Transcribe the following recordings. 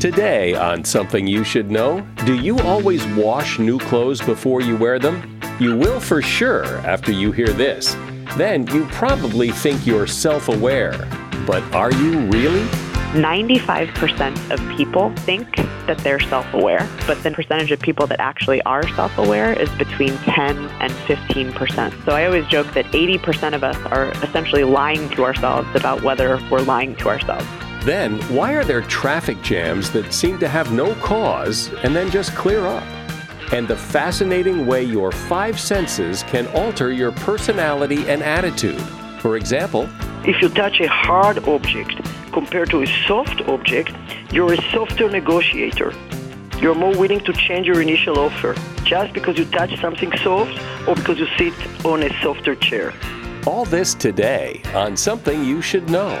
Today, on Something You Should Know, do you always wash new clothes before you wear them? You will for sure after you hear this. Then you probably think you're self aware. But are you really? 95% of people think that they're self aware, but the percentage of people that actually are self aware is between 10 and 15%. So I always joke that 80% of us are essentially lying to ourselves about whether we're lying to ourselves. Then, why are there traffic jams that seem to have no cause and then just clear up? And the fascinating way your five senses can alter your personality and attitude. For example, if you touch a hard object compared to a soft object, you're a softer negotiator. You're more willing to change your initial offer just because you touch something soft or because you sit on a softer chair. All this today on Something You Should Know.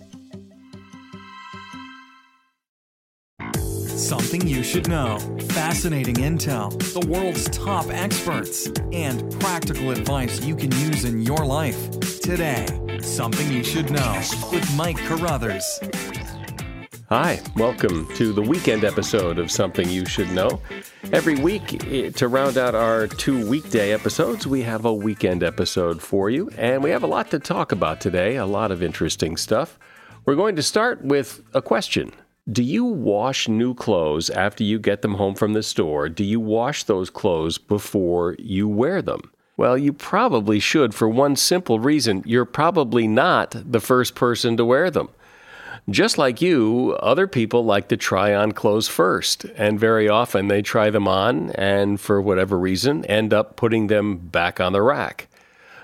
Something you should know. Fascinating intel, the world's top experts, and practical advice you can use in your life. Today, Something You Should Know with Mike Carruthers. Hi, welcome to the weekend episode of Something You Should Know. Every week, eh, to round out our two weekday episodes, we have a weekend episode for you, and we have a lot to talk about today, a lot of interesting stuff. We're going to start with a question. Do you wash new clothes after you get them home from the store? Do you wash those clothes before you wear them? Well, you probably should for one simple reason you're probably not the first person to wear them. Just like you, other people like to try on clothes first, and very often they try them on and, for whatever reason, end up putting them back on the rack.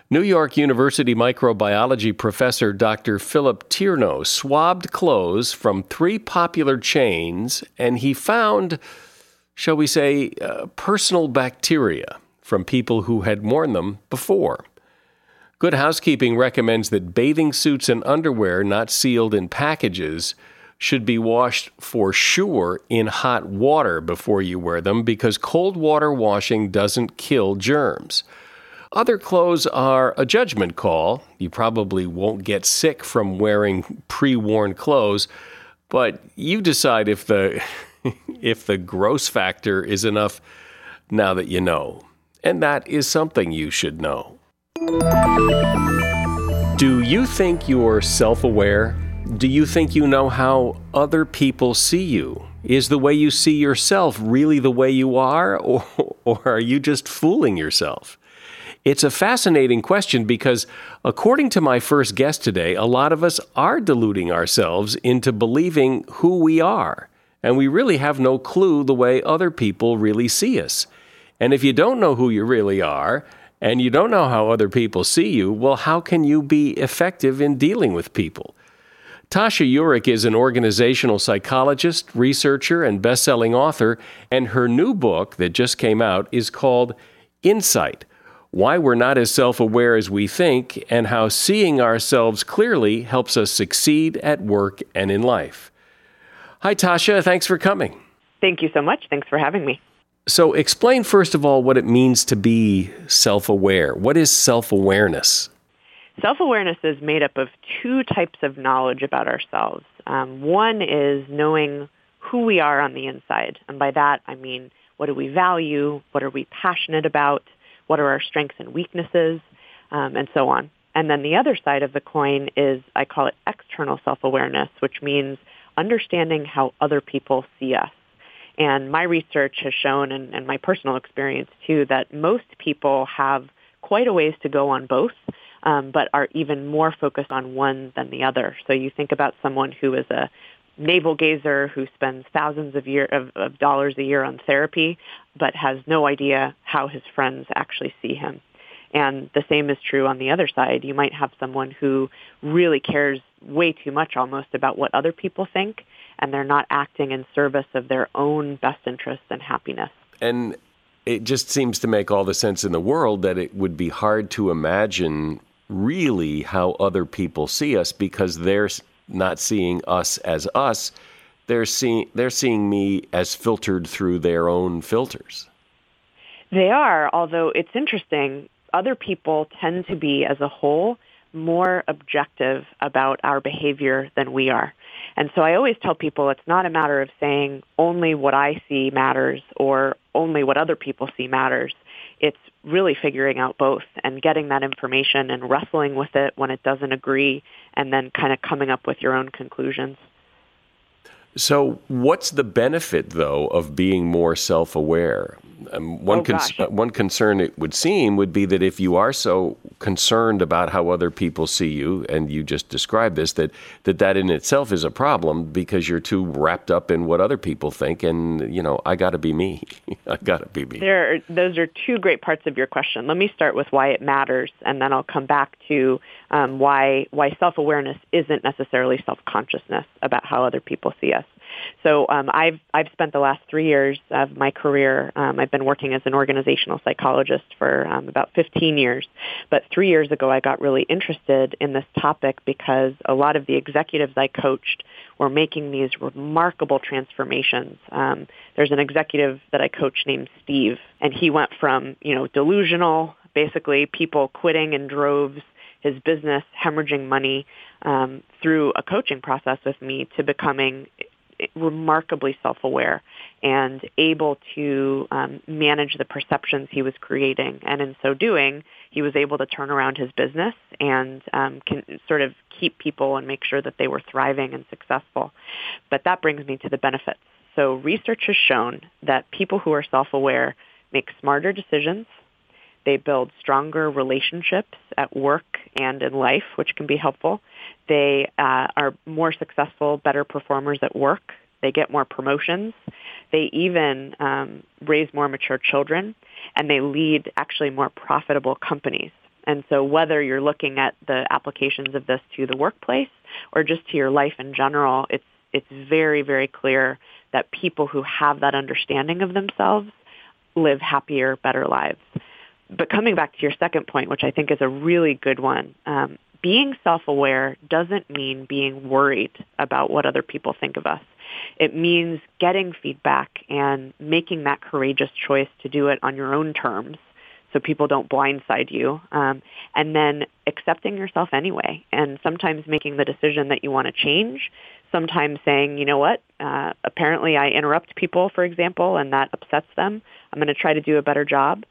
New York University microbiology professor Dr. Philip Tierno swabbed clothes from three popular chains and he found, shall we say, uh, personal bacteria from people who had worn them before. Good Housekeeping recommends that bathing suits and underwear not sealed in packages should be washed for sure in hot water before you wear them because cold water washing doesn't kill germs. Other clothes are a judgment call. You probably won't get sick from wearing pre-worn clothes, but you decide if the if the gross factor is enough now that you know. And that is something you should know. Do you think you're self aware? Do you think you know how other people see you? Is the way you see yourself really the way you are, or, or are you just fooling yourself? It's a fascinating question because, according to my first guest today, a lot of us are deluding ourselves into believing who we are, and we really have no clue the way other people really see us. And if you don't know who you really are, and you don't know how other people see you, well, how can you be effective in dealing with people? Tasha Eurich is an organizational psychologist, researcher, and best-selling author, and her new book that just came out is called Insight: Why We're Not as Self-Aware as We Think and How Seeing Ourselves Clearly Helps Us Succeed at Work and in Life. Hi Tasha, thanks for coming. Thank you so much. Thanks for having me. So, explain first of all what it means to be self aware. What is self awareness? Self awareness is made up of two types of knowledge about ourselves. Um, one is knowing who we are on the inside. And by that, I mean, what do we value? What are we passionate about? What are our strengths and weaknesses? Um, and so on. And then the other side of the coin is, I call it external self awareness, which means understanding how other people see us. And my research has shown, and, and my personal experience too, that most people have quite a ways to go on both, um, but are even more focused on one than the other. So you think about someone who is a navel gazer who spends thousands of, year, of, of dollars a year on therapy, but has no idea how his friends actually see him. And the same is true on the other side. You might have someone who really cares way too much almost about what other people think, and they're not acting in service of their own best interests and happiness. And it just seems to make all the sense in the world that it would be hard to imagine really how other people see us because they're not seeing us as us. They're seeing they're seeing me as filtered through their own filters. They are, although it's interesting, other people tend to be as a whole more objective about our behavior than we are. And so I always tell people it's not a matter of saying only what I see matters or only what other people see matters. It's really figuring out both and getting that information and wrestling with it when it doesn't agree and then kind of coming up with your own conclusions. So, what's the benefit, though, of being more self aware? Um, one, oh, con- uh, one concern it would seem would be that if you are so concerned about how other people see you, and you just described this, that that, that in itself is a problem because you're too wrapped up in what other people think, and you know, I got to be me. I got to be me. There, are, those are two great parts of your question. Let me start with why it matters, and then I'll come back to um, why why self awareness isn't necessarily self consciousness about how other people see us. So um, I've I've spent the last three years of my career. Um, I've been working as an organizational psychologist for um, about 15 years, but three years ago I got really interested in this topic because a lot of the executives I coached were making these remarkable transformations. Um, there's an executive that I coach named Steve, and he went from you know delusional, basically people quitting in droves his business hemorrhaging money um, through a coaching process with me to becoming remarkably self-aware and able to um, manage the perceptions he was creating. And in so doing, he was able to turn around his business and um, can sort of keep people and make sure that they were thriving and successful. But that brings me to the benefits. So research has shown that people who are self-aware make smarter decisions. They build stronger relationships at work and in life, which can be helpful. They uh, are more successful, better performers at work. They get more promotions. They even um, raise more mature children, and they lead actually more profitable companies. And so whether you're looking at the applications of this to the workplace or just to your life in general, it's it's very, very clear that people who have that understanding of themselves live happier, better lives. But coming back to your second point, which I think is a really good one, um, being self-aware doesn't mean being worried about what other people think of us. It means getting feedback and making that courageous choice to do it on your own terms so people don't blindside you. Um, and then accepting yourself anyway and sometimes making the decision that you want to change. Sometimes saying, you know what, uh, apparently I interrupt people, for example, and that upsets them. I'm going to try to do a better job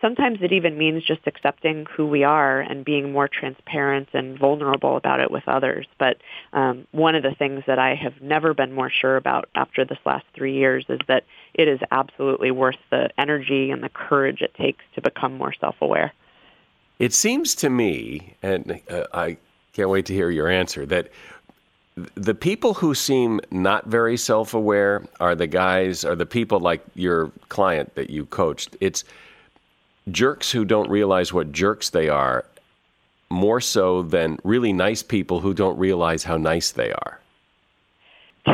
sometimes it even means just accepting who we are and being more transparent and vulnerable about it with others. But um, one of the things that I have never been more sure about after this last three years is that it is absolutely worth the energy and the courage it takes to become more self-aware. It seems to me, and uh, I can't wait to hear your answer, that the people who seem not very self-aware are the guys, are the people like your client that you coached. It's jerks who don't realize what jerks they are more so than really nice people who don't realize how nice they are?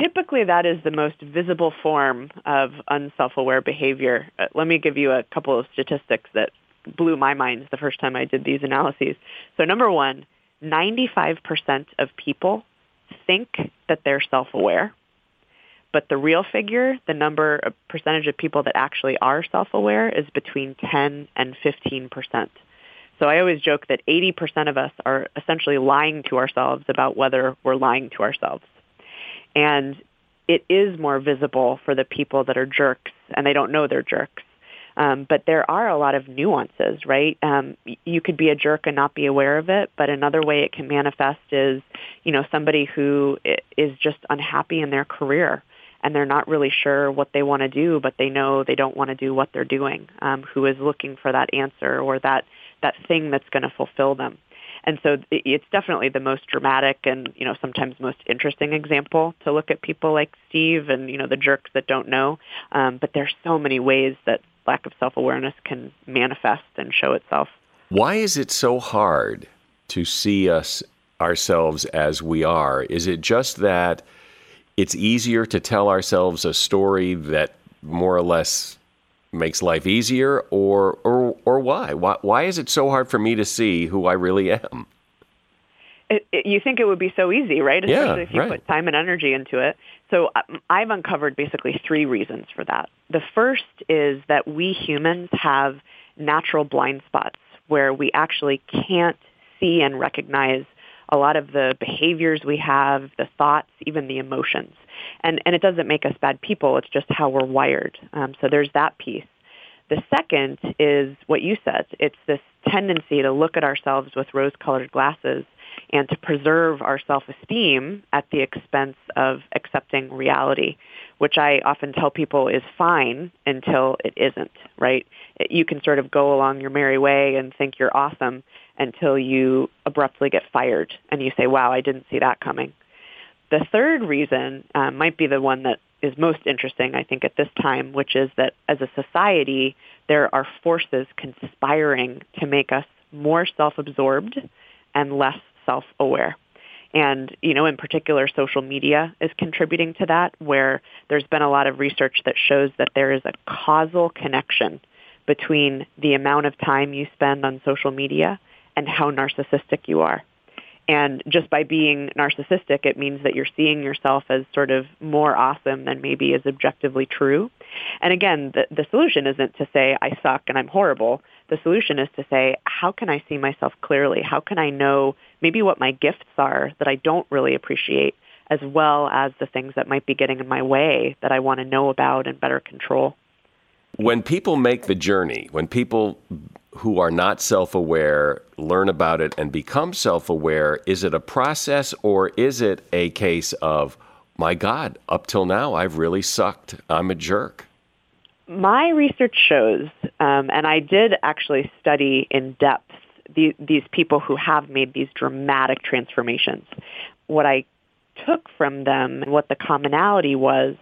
Typically, that is the most visible form of unself-aware behavior. Uh, let me give you a couple of statistics that blew my mind the first time I did these analyses. So number one, 95% of people think that they're self-aware. But the real figure, the number, percentage of people that actually are self-aware is between 10 and 15 percent. So I always joke that 80% of us are essentially lying to ourselves about whether we're lying to ourselves. And it is more visible for the people that are jerks and they don't know they're jerks. Um, but there are a lot of nuances, right? Um, you could be a jerk and not be aware of it, but another way it can manifest is, you know, somebody who is just unhappy in their career and they're not really sure what they want to do, but they know they don't want to do what they're doing, um, who is looking for that answer or that, that thing that's going to fulfill them. And so it's definitely the most dramatic and, you know, sometimes most interesting example to look at people like Steve and, you know, the jerks that don't know. Um, but there's so many ways that lack of self-awareness can manifest and show itself. Why is it so hard to see us ourselves as we are? Is it just that it's easier to tell ourselves a story that more or less makes life easier or or or why? Why why is it so hard for me to see who I really am? It, it, you think it would be so easy, right? Especially Yeah, if you right. put time and energy into it. So um, I've uncovered basically three reasons for that. The first is that we humans have natural blind spots where we actually can't see and recognize a lot of the behaviors we have, the thoughts, even the emotions. And, and it doesn't make us bad people. It's just how we're wired. Um, so there's that piece. The second is what you said. It's this tendency to look at ourselves with rose-colored glasses and to preserve our self-esteem at the expense of accepting reality, which I often tell people is fine until it isn't, right? You can sort of go along your merry way and think you're awesome until you abruptly get fired and you say, wow, I didn't see that coming. The third reason uh, might be the one that is most interesting, I think, at this time, which is that as a society, there are forces conspiring to make us more self-absorbed and less self-aware. And, you know, in particular, social media is contributing to that, where there's been a lot of research that shows that there is a causal connection between the amount of time you spend on social media and how narcissistic you are. And just by being narcissistic, it means that you're seeing yourself as sort of more awesome than maybe is objectively true. And again, the, the solution isn't to say, I suck and I'm horrible. The solution is to say, how can I see myself clearly? How can I know maybe what my gifts are that I don't really appreciate, as well as the things that might be getting in my way that I want to know about and better control? When people make the journey, when people who are not self aware learn about it and become self aware, is it a process or is it a case of, my God, up till now, I've really sucked. I'm a jerk? My research shows, um, and I did actually study in depth the, these people who have made these dramatic transformations. What I took from them and what the commonality was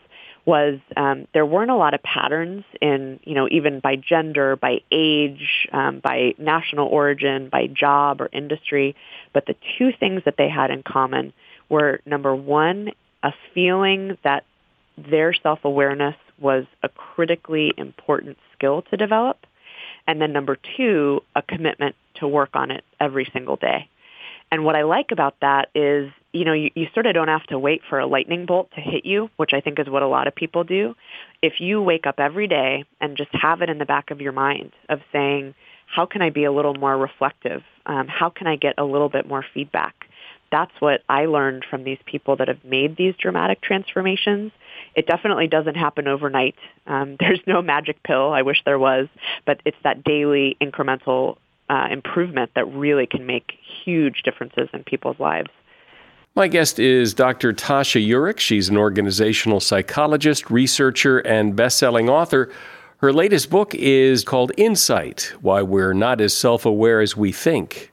was um, there weren't a lot of patterns in, you know, even by gender, by age, um, by national origin, by job or industry. But the two things that they had in common were number one, a feeling that their self-awareness was a critically important skill to develop. And then number two, a commitment to work on it every single day. And what I like about that is, you know, you, you sort of don't have to wait for a lightning bolt to hit you, which I think is what a lot of people do. If you wake up every day and just have it in the back of your mind of saying, how can I be a little more reflective? Um, how can I get a little bit more feedback? That's what I learned from these people that have made these dramatic transformations. It definitely doesn't happen overnight. Um, there's no magic pill. I wish there was, but it's that daily incremental uh, improvement that really can make huge differences in people's lives. My guest is Dr. Tasha Eurich. She's an organizational psychologist, researcher, and best-selling author. Her latest book is called Insight: Why We're Not as Self-Aware as We Think.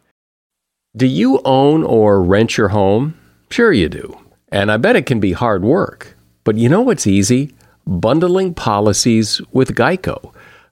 Do you own or rent your home? Sure you do. And I bet it can be hard work. But you know what's easy? Bundling policies with Geico.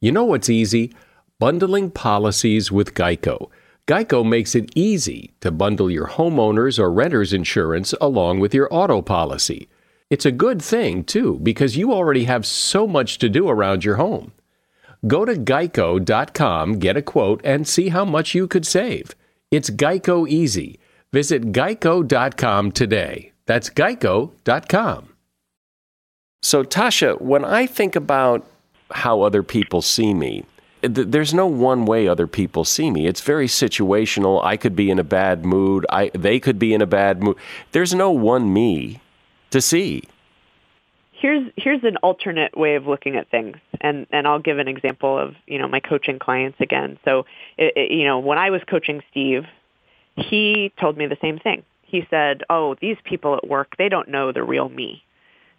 You know what's easy? Bundling policies with Geico. Geico makes it easy to bundle your homeowner's or renter's insurance along with your auto policy. It's a good thing, too, because you already have so much to do around your home. Go to geico.com, get a quote, and see how much you could save. It's Geico Easy. Visit geico.com today. That's geico.com. So, Tasha, when I think about how other people see me, there's no one way other people see me. It's very situational. I could be in a bad mood. I, they could be in a bad mood. There's no one me to see. here's here's an alternate way of looking at things, and and I'll give an example of you know my coaching clients again. So it, it, you know when I was coaching Steve, he told me the same thing. He said, "Oh, these people at work, they don't know the real me."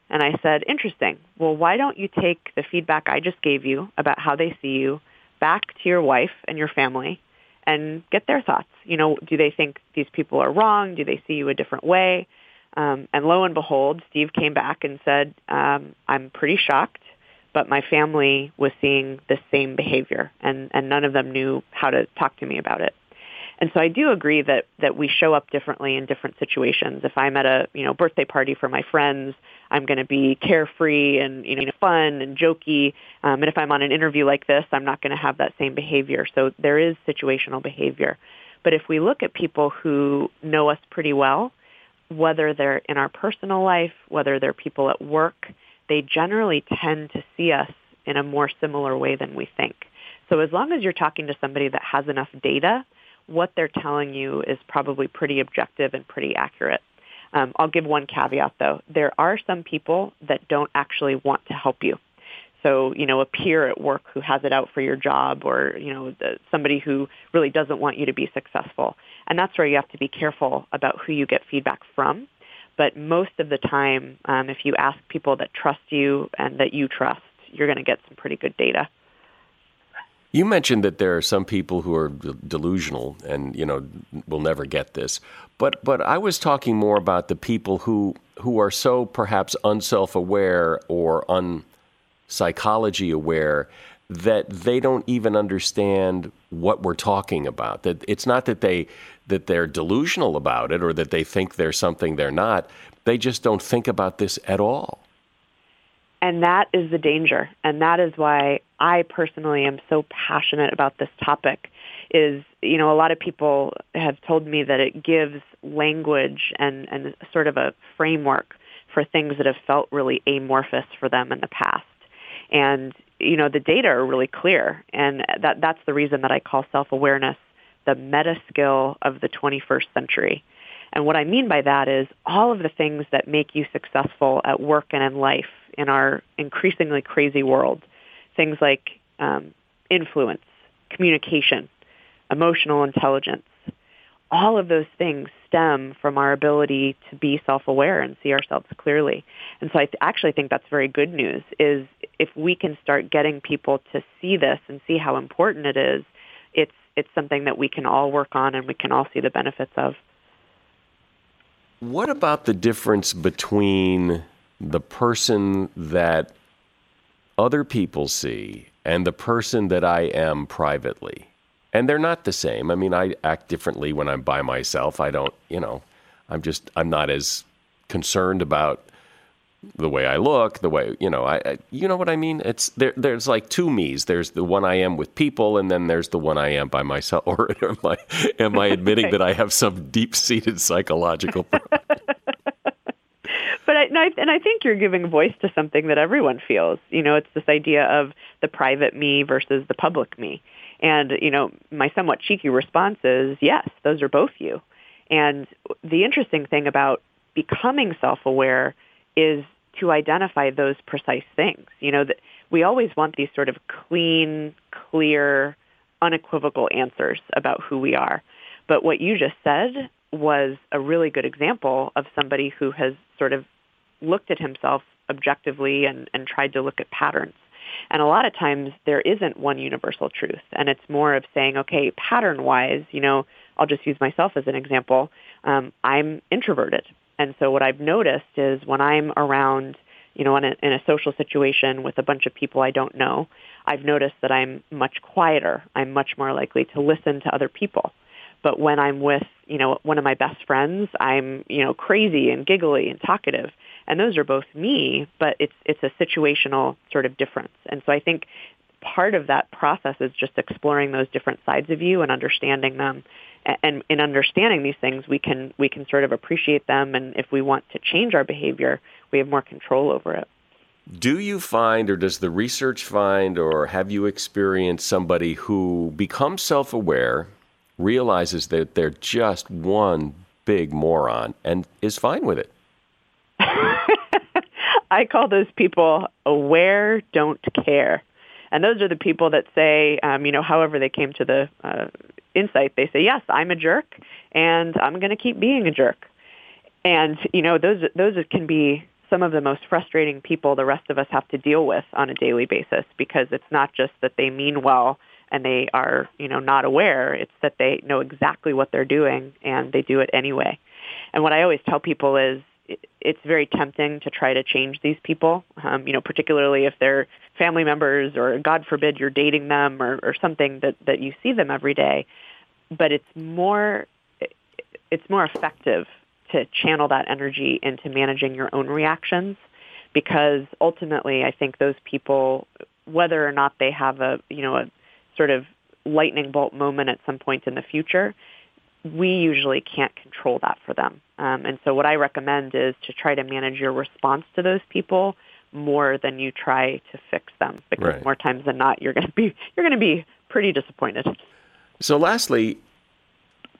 And I said, "Interesting. Well, why don't you take the feedback I just gave you about how they see you back to your wife and your family and get their thoughts. You know, do they think these people are wrong? Do they see you a different way? Um, and lo and behold, Steve came back and said, um, I'm pretty shocked, but my family was seeing the same behavior, and, and none of them knew how to talk to me about it. And so I do agree that, that we show up differently in different situations. If I'm at a you know birthday party for my friends, I'm going to be carefree and you know fun and jokey. Um, and if I'm on an interview like this, I'm not going to have that same behavior. So there is situational behavior. But if we look at people who know us pretty well, whether they're in our personal life, whether they're people at work, they generally tend to see us in a more similar way than we think. So as long as you're talking to somebody that has enough data, what they're telling you is probably pretty objective and pretty accurate. Um, I'll give one caveat though. There are some people that don't actually want to help you. So, you know, a peer at work who has it out for your job or, you know, the, somebody who really doesn't want you to be successful. And that's where you have to be careful about who you get feedback from. But most of the time, um, if you ask people that trust you and that you trust, you're going to get some pretty good data. You mentioned that there are some people who are delusional and you know will never get this, but but I was talking more about the people who who are so perhaps unself-aware or unpsychology aware that they don't even understand what we're talking about. That it's not that they that they're delusional about it or that they think they're something they're not. They just don't think about this at all. And that is the danger. And that is why I personally am so passionate about this topic is, you know, a lot of people have told me that it gives language and, and sort of a framework for things that have felt really amorphous for them in the past. And, you know, the data are really clear. And that, that's the reason that I call self-awareness the meta skill of the 21st century. And what I mean by that is all of the things that make you successful at work and in life in our increasingly crazy world. Things like um, influence, communication, emotional intelligence. All of those things stem from our ability to be self-aware and see ourselves clearly. And so I th- actually think that's very good news is if we can start getting people to see this and see how important it is, it's it's something that we can all work on and we can all see the benefits of. What about the difference between the person that other people see and the person that I am privately. And they're not the same. I mean, I act differently when I'm by myself. I don't, you know, I'm just, I'm not as concerned about the way I look, the way, you know, I, I you know what I mean? It's there, there's like two me's. There's the one I am with people, and then there's the one I am by myself. Or am I, am I admitting that I have some deep seated psychological problem? but I, and I, and I think you're giving voice to something that everyone feels. You know, it's this idea of the private me versus the public me. And, you know, my somewhat cheeky response is, yes, those are both you. And the interesting thing about becoming self-aware is to identify those precise things. You know, that we always want these sort of clean, clear, unequivocal answers about who we are. But what you just said was a really good example of somebody who has sort of looked at himself objectively and, and tried to look at patterns. And a lot of times there isn't one universal truth. And it's more of saying, okay, pattern wise, you know, I'll just use myself as an example. Um, I'm introverted. And so what I've noticed is when I'm around, you know, in a, in a social situation with a bunch of people I don't know, I've noticed that I'm much quieter. I'm much more likely to listen to other people. But when I'm with, you know, one of my best friends, I'm, you know, crazy and giggly and talkative and those are both me, but it's it's a situational sort of difference. And so I think part of that process is just exploring those different sides of you and understanding them. And in understanding these things, we can we can sort of appreciate them, and if we want to change our behavior, we have more control over it. Do you find, or does the research find, or have you experienced somebody who becomes self aware, realizes that they're just one big moron, and is fine with it? I call those people aware, don't care. And those are the people that say, um, you know, however they came to the uh, insight, they say, yes, I'm a jerk, and I'm going to keep being a jerk. And you know, those those can be some of the most frustrating people the rest of us have to deal with on a daily basis because it's not just that they mean well and they are, you know, not aware. It's that they know exactly what they're doing and they do it anyway. And what I always tell people is it's very tempting to try to change these people, um, you know, particularly if they're family members or God forbid you're dating them or, or something that, that you see them every day. But it's more, it's more effective to channel that energy into managing your own reactions because ultimately I think those people, whether or not they have a, you know, a sort of lightning bolt moment at some point in the future, we usually can't control that for them. Um, and so what I recommend is to try to manage your response to those people more than you try to fix them because right. more times than not you're going to be you're going to be pretty disappointed. So lastly,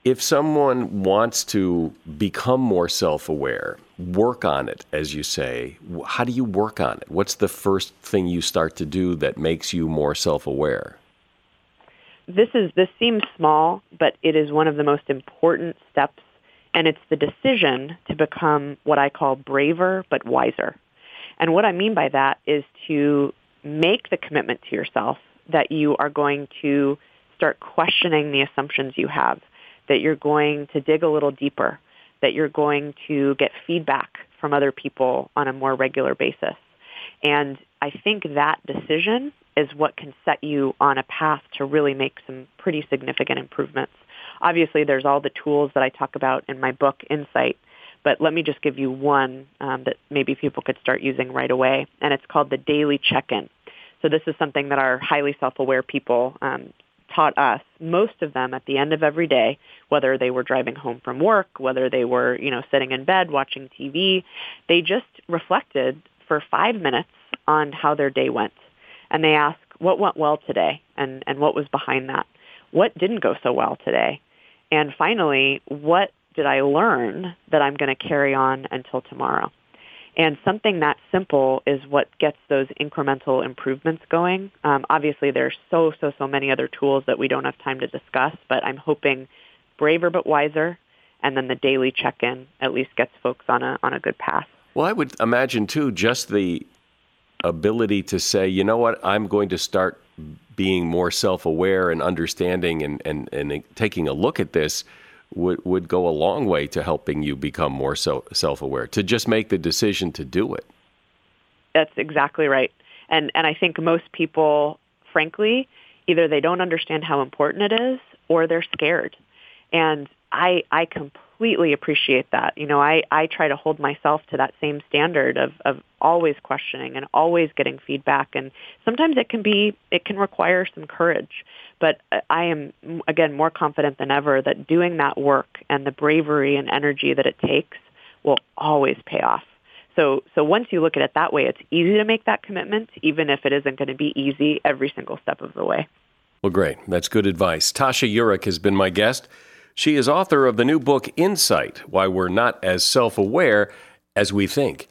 if someone wants to become more self-aware, work on it as you say, how do you work on it? What's the first thing you start to do that makes you more self-aware? This is this seems small, but it is one of the most important steps, and it's the decision to become what I call braver but wiser. And what I mean by that is to make the commitment to yourself that you are going to start questioning the assumptions you have, that you're going to dig a little deeper, that you're going to get feedback from other people on a more regular basis. And I think that decision is what can set you on a path to really make some pretty significant improvements. Obviously, there's all the tools that I talk about in my book, Insight, but let me just give you one um, that maybe people could start using right away, and it's called the daily check-in. So this is something that our highly self-aware people um, taught us. Most of them at the end of every day, whether they were driving home from work, whether they were, you know, sitting in bed watching TV, they just reflected for five minutes on how their day went and they ask what went well today and, and what was behind that. What didn't go so well today? And finally, what did I learn that I'm going to carry on until tomorrow? And something that simple is what gets those incremental improvements going. Um, obviously, there's so, so, so many other tools that we don't have time to discuss, but I'm hoping braver but wiser, and then the daily check-in at least gets folks on a, on a good path. Well, I would imagine, too, just the ability to say, you know what, I'm going to start being more self aware and understanding and, and, and taking a look at this would, would go a long way to helping you become more so, self aware, to just make the decision to do it. That's exactly right. And, and I think most people, frankly, either they don't understand how important it is or they're scared. And I, I completely completely appreciate that. You know, I, I try to hold myself to that same standard of, of always questioning and always getting feedback. And sometimes it can be, it can require some courage. But I am, again, more confident than ever that doing that work and the bravery and energy that it takes will always pay off. So, so once you look at it that way, it's easy to make that commitment, even if it isn't going to be easy every single step of the way. Well, great. That's good advice. Tasha Eurich has been my guest. She is author of the new book Insight Why We're Not as Self Aware as We Think.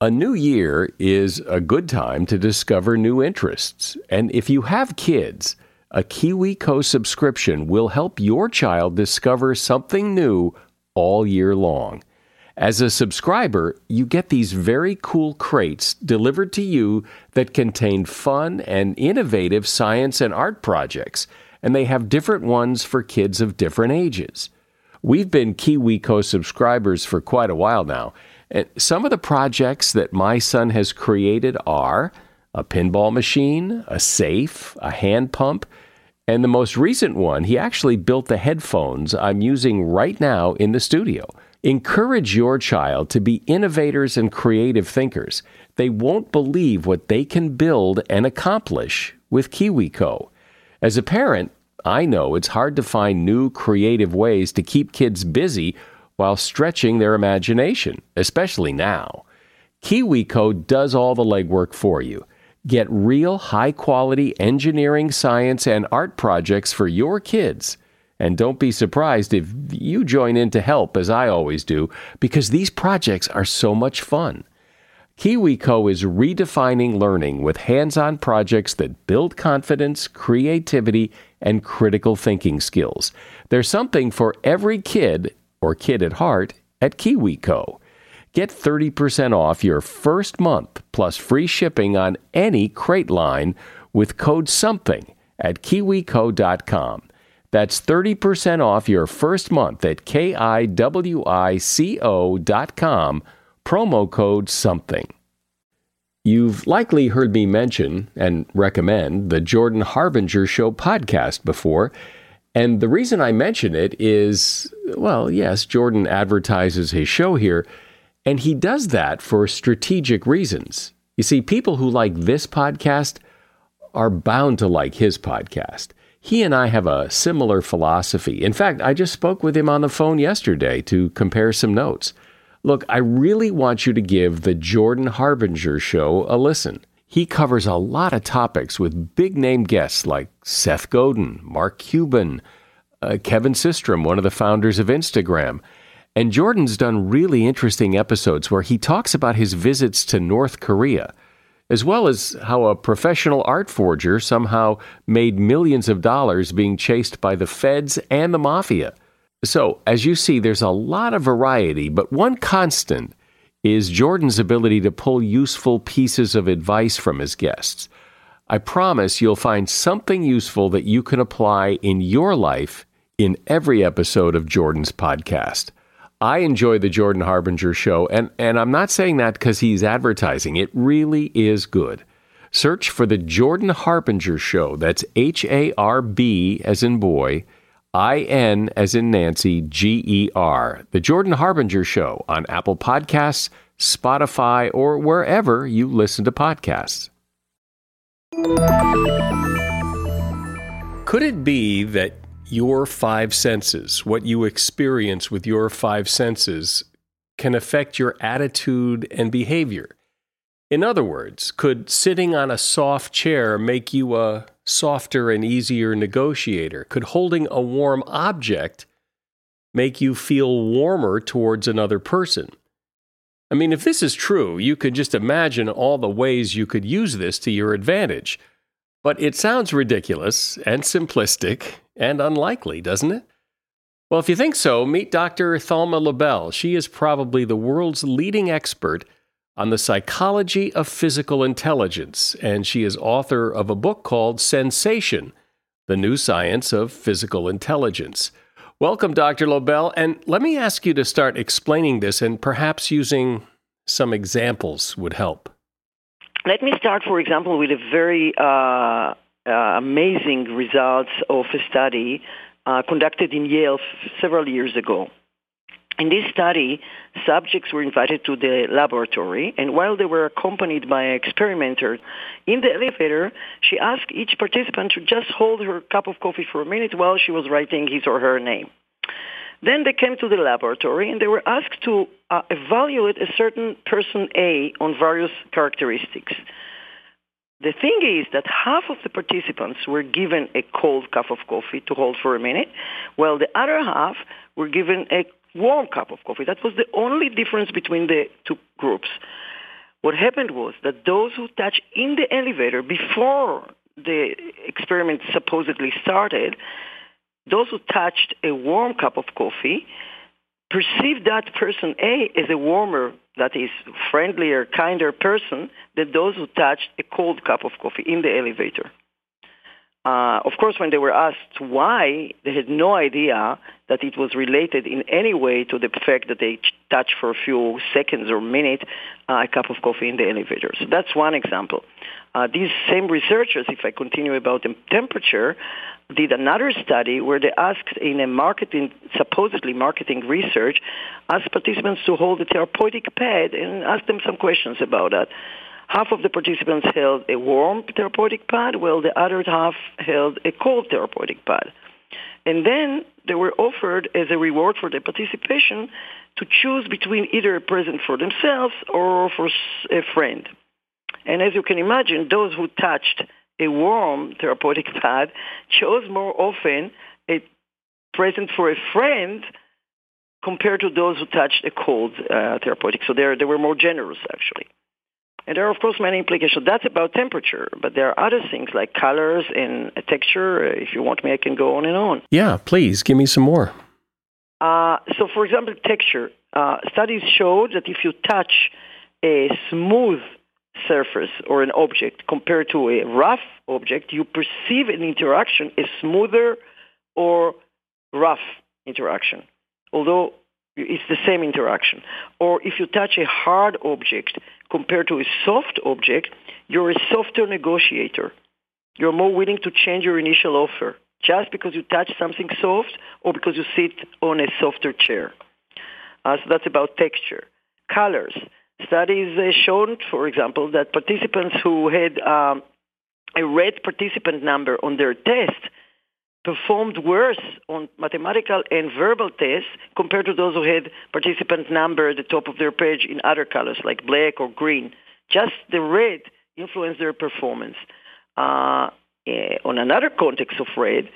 A new year is a good time to discover new interests. And if you have kids, a KiwiCo subscription will help your child discover something new all year long. As a subscriber, you get these very cool crates delivered to you that contain fun and innovative science and art projects and they have different ones for kids of different ages. We've been KiwiCo subscribers for quite a while now, and some of the projects that my son has created are a pinball machine, a safe, a hand pump, and the most recent one, he actually built the headphones I'm using right now in the studio. Encourage your child to be innovators and creative thinkers. They won't believe what they can build and accomplish with KiwiCo. As a parent, I know it's hard to find new creative ways to keep kids busy while stretching their imagination, especially now. KiwiCo does all the legwork for you. Get real high quality engineering, science, and art projects for your kids. And don't be surprised if you join in to help, as I always do, because these projects are so much fun. KiwiCo is redefining learning with hands on projects that build confidence, creativity, and critical thinking skills. There's something for every kid or kid at heart at KiwiCo. Get 30% off your first month plus free shipping on any crate line with code SOMETHING at kiwico.com. That's 30% off your first month at kiwico.com, promo code SOMETHING. You've likely heard me mention and recommend the Jordan Harbinger Show podcast before. And the reason I mention it is well, yes, Jordan advertises his show here, and he does that for strategic reasons. You see, people who like this podcast are bound to like his podcast. He and I have a similar philosophy. In fact, I just spoke with him on the phone yesterday to compare some notes. Look, I really want you to give the Jordan Harbinger show a listen. He covers a lot of topics with big name guests like Seth Godin, Mark Cuban, uh, Kevin Systrom, one of the founders of Instagram. And Jordan's done really interesting episodes where he talks about his visits to North Korea as well as how a professional art forger somehow made millions of dollars being chased by the feds and the mafia. So, as you see, there's a lot of variety, but one constant is Jordan's ability to pull useful pieces of advice from his guests. I promise you'll find something useful that you can apply in your life in every episode of Jordan's podcast. I enjoy the Jordan Harbinger show, and, and I'm not saying that because he's advertising. It really is good. Search for the Jordan Harbinger show. That's H A R B as in boy, I N as in Nancy, G E R. The Jordan Harbinger show on Apple Podcasts, Spotify, or wherever you listen to podcasts. Could it be that your five senses, what you experience with your five senses, can affect your attitude and behavior. In other words, could sitting on a soft chair make you a softer and easier negotiator? Could holding a warm object make you feel warmer towards another person? I mean, if this is true, you could just imagine all the ways you could use this to your advantage. But it sounds ridiculous and simplistic and unlikely, doesn't it? Well, if you think so, meet Dr. Thalma Lobel. She is probably the world's leading expert on the psychology of physical intelligence, and she is author of a book called Sensation The New Science of Physical Intelligence. Welcome, Dr. Lobel, and let me ask you to start explaining this, and perhaps using some examples would help. Let me start, for example, with a very uh, uh, amazing results of a study uh, conducted in Yale several years ago. In this study, subjects were invited to the laboratory, and while they were accompanied by an experimenter in the elevator, she asked each participant to just hold her cup of coffee for a minute while she was writing his or her name. Then they came to the laboratory and they were asked to uh, evaluate a certain person A on various characteristics. The thing is that half of the participants were given a cold cup of coffee to hold for a minute, while the other half were given a warm cup of coffee. That was the only difference between the two groups. What happened was that those who touched in the elevator before the experiment supposedly started, those who touched a warm cup of coffee perceived that person A as a warmer, that is friendlier, kinder person than those who touched a cold cup of coffee in the elevator. Uh, of course, when they were asked why, they had no idea that it was related in any way to the fact that they touched for a few seconds or minutes uh, a cup of coffee in the elevator. So that's one example. Uh, these same researchers, if I continue about the temperature, did another study where they asked in a marketing, supposedly marketing research, asked participants to hold a therapeutic pad and ask them some questions about that. Half of the participants held a warm therapeutic pad, while the other half held a cold therapeutic pad. And then they were offered as a reward for their participation to choose between either a present for themselves or for a friend. And as you can imagine, those who touched a warm therapeutic pad chose more often a present for a friend compared to those who touched a cold uh, therapeutic. So they they were more generous actually. And there are, of course, many implications. That's about temperature, but there are other things like colors and texture. If you want me, I can go on and on. Yeah, please give me some more. Uh, so, for example, texture. Uh, studies showed that if you touch a smooth surface or an object compared to a rough object, you perceive an interaction as smoother or rough interaction, although it's the same interaction. Or if you touch a hard object compared to a soft object, you're a softer negotiator. You're more willing to change your initial offer just because you touch something soft or because you sit on a softer chair. Uh, so that's about texture. Colors. Studies uh, shown, for example, that participants who had um, a red participant number on their test performed worse on mathematical and verbal tests compared to those who had participant number at the top of their page in other colors like black or green. Just the red influenced their performance. Uh, eh, on another context of red,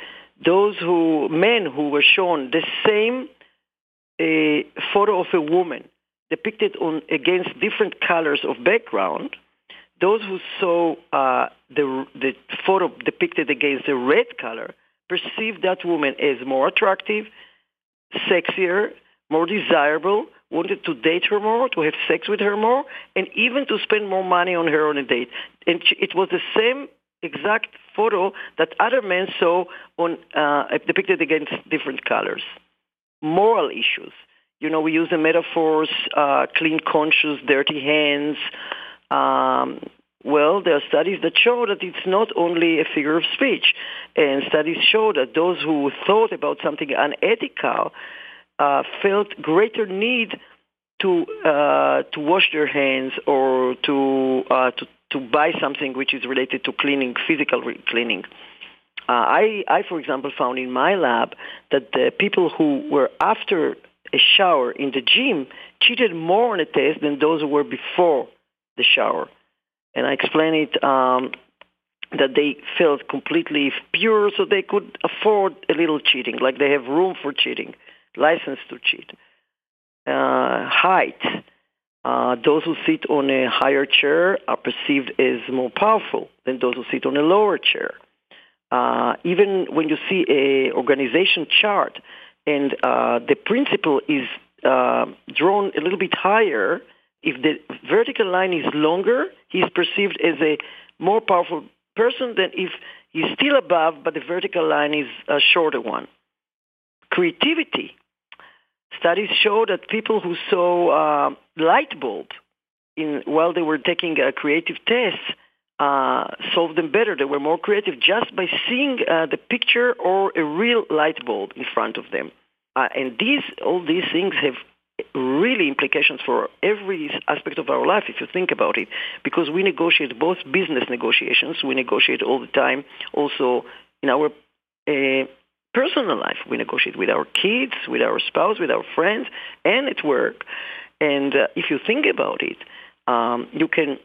those who men who were shown the same uh, photo of a woman depicted on against different colors of background, those who saw uh, the the photo depicted against the red color perceived that woman as more attractive, sexier, more desirable, wanted to date her more, to have sex with her more, and even to spend more money on her on a date. And it was the same exact photo that other men saw on uh, depicted against different colors. Moral issues. You know, we use the metaphors, uh, clean conscience, dirty hands, um, well, there are studies that show that it's not only a figure of speech. And studies show that those who thought about something unethical uh, felt greater need to uh, to wash their hands or to, uh, to to buy something which is related to cleaning, physical cleaning. Uh, I, I, for example, found in my lab that the people who were after a shower in the gym cheated more on a test than those who were before the shower and I explain it um, that they felt completely pure, so they could afford a little cheating, like they have room for cheating, license to cheat. Uh, height. Uh, those who sit on a higher chair are perceived as more powerful than those who sit on a lower chair. Uh, even when you see a organization chart and uh, the principal is uh, drawn a little bit higher, if the vertical line is longer, he's perceived as a more powerful person than if he's still above, but the vertical line is a shorter one. Creativity. Studies show that people who saw uh, light bulb in, while they were taking a creative test uh, solved them better. They were more creative just by seeing uh, the picture or a real light bulb in front of them. Uh, and these, all these things have really implications for every aspect of our life if you think about it because we negotiate both business negotiations we negotiate all the time. Also in our uh, personal life we negotiate with our kids with our spouse with our friends and at work. And uh, if you think about it um, you can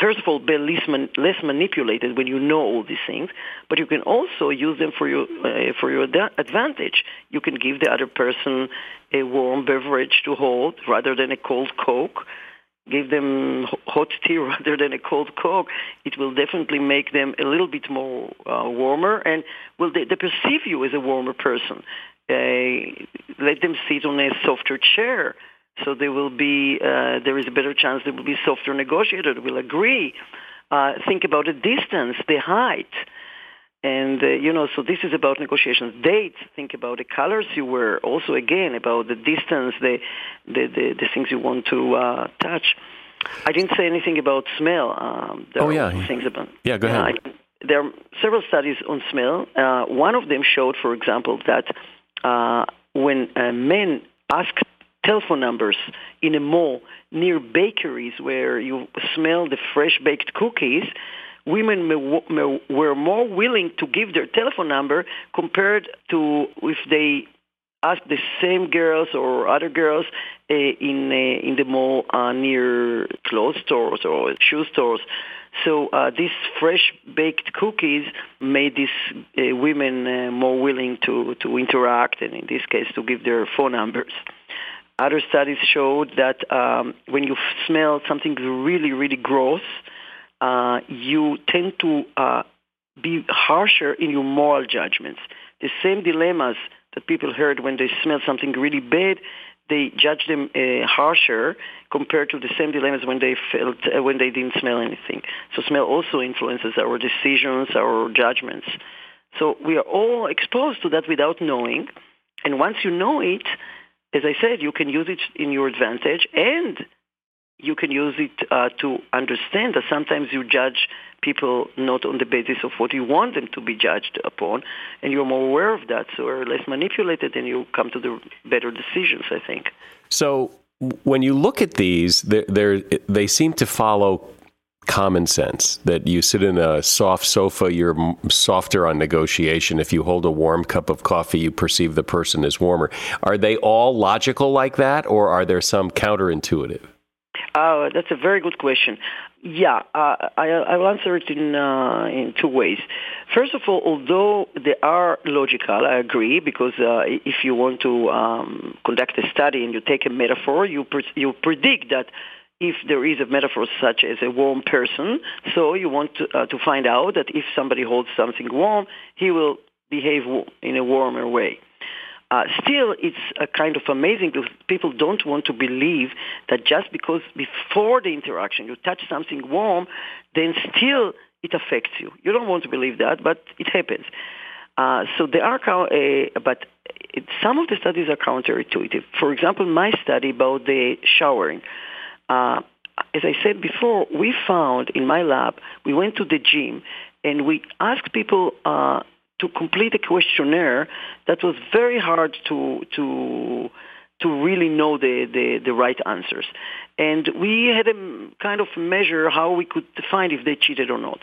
first of all, be less, man, less manipulated when you know all these things, but you can also use them for your uh, for your advantage. You can give the other person a warm beverage to hold rather than a cold Coke. Give them hot tea rather than a cold Coke. It will definitely make them a little bit more uh, warmer, and will they, they perceive you as a warmer person. Uh, let them sit on a softer chair so there will be uh, there is a better chance there will be softer negotiator will agree. Uh, think about the distance, the height, and uh, you know. So this is about negotiations. Dates. Think about the colors you wear. Also, again, about the distance, the the the, the things you want to uh, touch. I didn't say anything about smell. Um, oh yeah, things about yeah. Go ahead. There are several studies on smell. Uh, one of them showed, for example, that uh, when men ask telephone numbers in a mall near bakeries where you smell the fresh baked cookies, women were more willing to give their telephone number compared to if they asked the same girls or other girls uh, in uh, in the mall uh, near clothes stores or shoe stores. So uh, these fresh baked cookies made these uh, women uh, more willing to to interact, and in this case, to give their phone numbers. Other studies showed that um, when you smell something really, really gross, uh, you tend to uh, be harsher in your moral judgments. The same dilemmas that people heard when they smell something really bad, they judge them uh, harsher compared to the same dilemmas when they felt uh, when they didn't smell anything. So smell also influences our decisions, our judgments. So we are all exposed to that without knowing, and once you know it, as I said, you can use it in your advantage, and you can use it uh, to understand that sometimes you judge people not on the basis of what you want them to be judged upon, and you're more aware of that, so you're less manipulated, and you come to the better decisions. I think. So when you look at these, they seem to follow common sense that you sit in a soft sofa, you're softer on negotiation. If you hold a warm cup of coffee, you perceive the person as warmer. Are they all logical like that, or are there some counterintuitive? Uh, that's a very good question. Yeah, uh, I, I will answer it in uh, in two ways. First of all, although they are logical, I agree because uh, if you want to um, conduct a study and you take a metaphor, you pre- you predict that if there is a metaphor such as a warm person, so you want to, uh, to find out that if somebody holds something warm, he will behave in a warmer way. Uh, still, it's a kind of amazing because people don't want to believe that just because before the interaction you touch something warm, then still it affects you. You don't want to believe that, but it happens. Uh, so there are, uh, but some of the studies are counterintuitive. For example, my study about the showering. Uh, as I said before, we found in my lab, we went to the gym and we asked people uh, to complete a questionnaire that was very hard to to to really know the, the, the right answers. And we had a kind of measure how we could find if they cheated or not.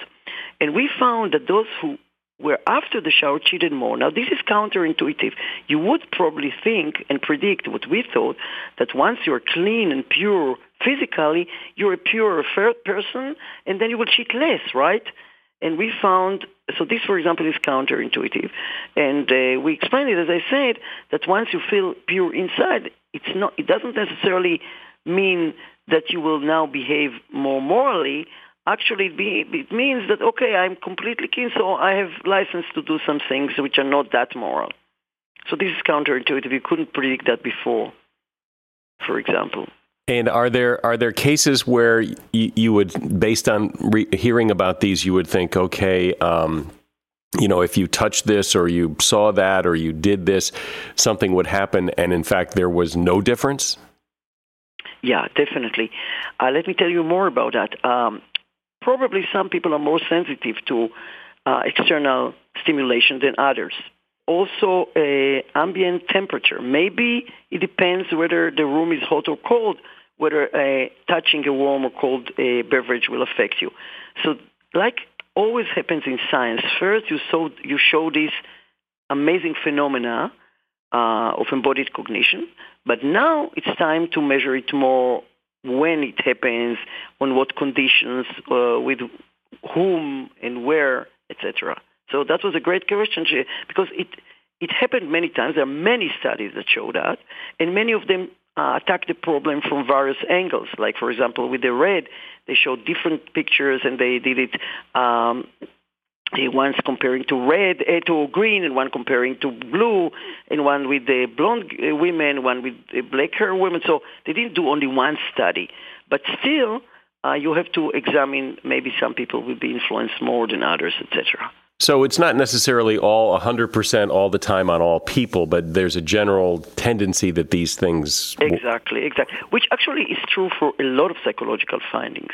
And we found that those who were after the shower cheated more. Now, this is counterintuitive. You would probably think and predict what we thought, that once you're clean and pure physically, you're a pure person, and then you will cheat less, right? And we found, so this, for example, is counterintuitive. And uh, we explained it, as I said, that once you feel pure inside, it's not, it doesn't necessarily mean that you will now behave more morally. Actually, it, be, it means that, okay, I'm completely clean, so I have license to do some things which are not that moral. So this is counterintuitive. You couldn't predict that before, for example. And are there are there cases where you, you would, based on re- hearing about these, you would think, okay, um, you know, if you touched this or you saw that or you did this, something would happen, and in fact, there was no difference. Yeah, definitely. Uh, let me tell you more about that. Um, probably some people are more sensitive to uh, external stimulation than others. Also, uh, ambient temperature. Maybe it depends whether the room is hot or cold whether uh, touching a warm or cold uh, beverage will affect you. So, like always happens in science, first you saw you show this amazing phenomena uh, of embodied cognition, but now it's time to measure it more when it happens, on what conditions, uh, with whom and where, etc. So that was a great question because it it happened many times. There are many studies that show that, and many of them uh, attack the problem from various angles. Like, for example, with the red, they showed different pictures and they did it um, once comparing to red uh, to green and one comparing to blue and one with the blonde uh, women one with the black hair women so they didn't do only one study but still uh, you have to examine maybe some people will be influenced more than others etc so it's not necessarily all 100% all the time on all people, but there's a general tendency that these things. Exactly, exactly. Which actually is true for a lot of psychological findings.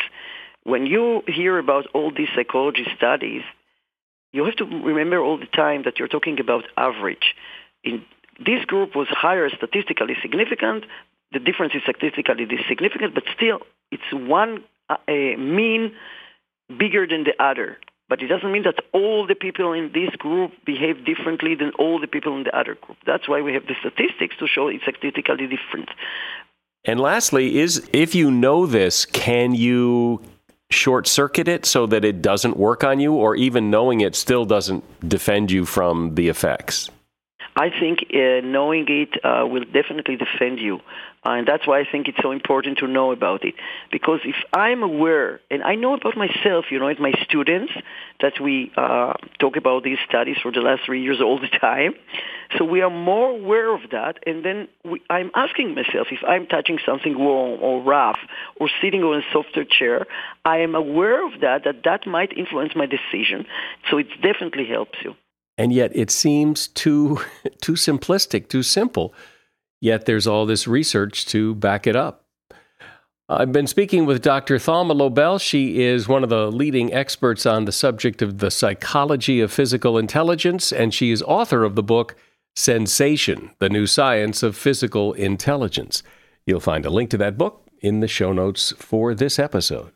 When you hear about all these psychology studies, you have to remember all the time that you're talking about average. In this group was higher statistically significant. The difference is statistically significant, but still, it's one uh, mean bigger than the other. But it doesn't mean that all the people in this group behave differently than all the people in the other group. That's why we have the statistics to show it's statistically different. And lastly, is if you know this, can you short circuit it so that it doesn't work on you, or even knowing it still doesn't defend you from the effects? I think uh, knowing it uh, will definitely defend you. and that's why I think it's so important to know about it. Because if I'm aware, and I know about myself, you know, and my students, that we uh, talk about these studies for the last three years all the time. So we are more aware of that, and then we, I'm asking myself if I'm touching something warm or rough or sitting on a softer chair, I am aware of that, that that might influence my decision. So it definitely helps you. And yet it seems too too simplistic, too simple. Yet there's all this research to back it up. I've been speaking with Dr. Thalma Lobel. She is one of the leading experts on the subject of the psychology of physical intelligence, and she is author of the book Sensation The New Science of Physical Intelligence. You'll find a link to that book in the show notes for this episode.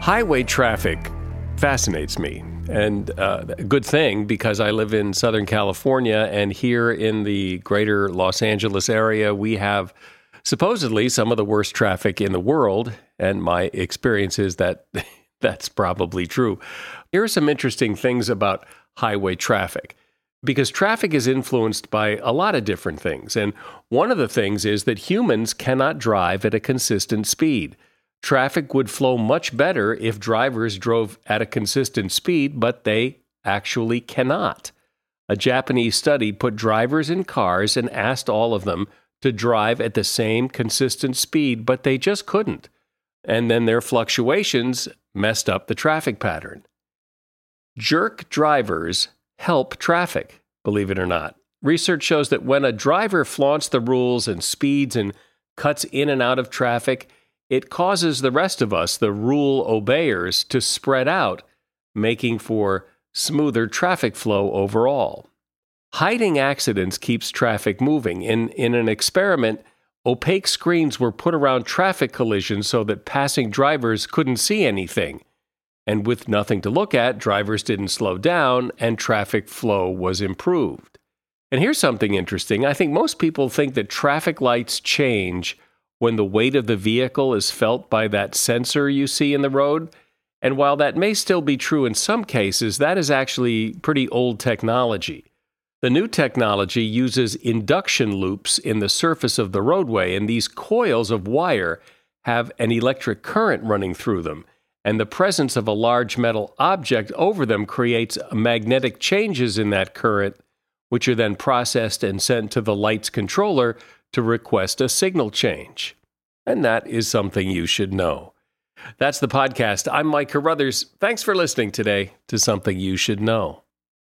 Highway traffic fascinates me and uh, good thing because I live in Southern California, and here in the greater Los Angeles area, we have supposedly some of the worst traffic in the world. And my experience is that that's probably true. Here are some interesting things about highway traffic because traffic is influenced by a lot of different things. And one of the things is that humans cannot drive at a consistent speed. Traffic would flow much better if drivers drove at a consistent speed, but they actually cannot. A Japanese study put drivers in cars and asked all of them to drive at the same consistent speed, but they just couldn't. And then their fluctuations messed up the traffic pattern. Jerk drivers help traffic, believe it or not. Research shows that when a driver flaunts the rules and speeds and cuts in and out of traffic, it causes the rest of us, the rule obeyers, to spread out, making for smoother traffic flow overall. Hiding accidents keeps traffic moving. In, in an experiment, opaque screens were put around traffic collisions so that passing drivers couldn't see anything. And with nothing to look at, drivers didn't slow down and traffic flow was improved. And here's something interesting. I think most people think that traffic lights change when the weight of the vehicle is felt by that sensor you see in the road. And while that may still be true in some cases, that is actually pretty old technology. The new technology uses induction loops in the surface of the roadway, and these coils of wire have an electric current running through them. And the presence of a large metal object over them creates magnetic changes in that current, which are then processed and sent to the light's controller to request a signal change. And that is something you should know. That's the podcast. I'm Mike Carruthers. Thanks for listening today to Something You Should Know.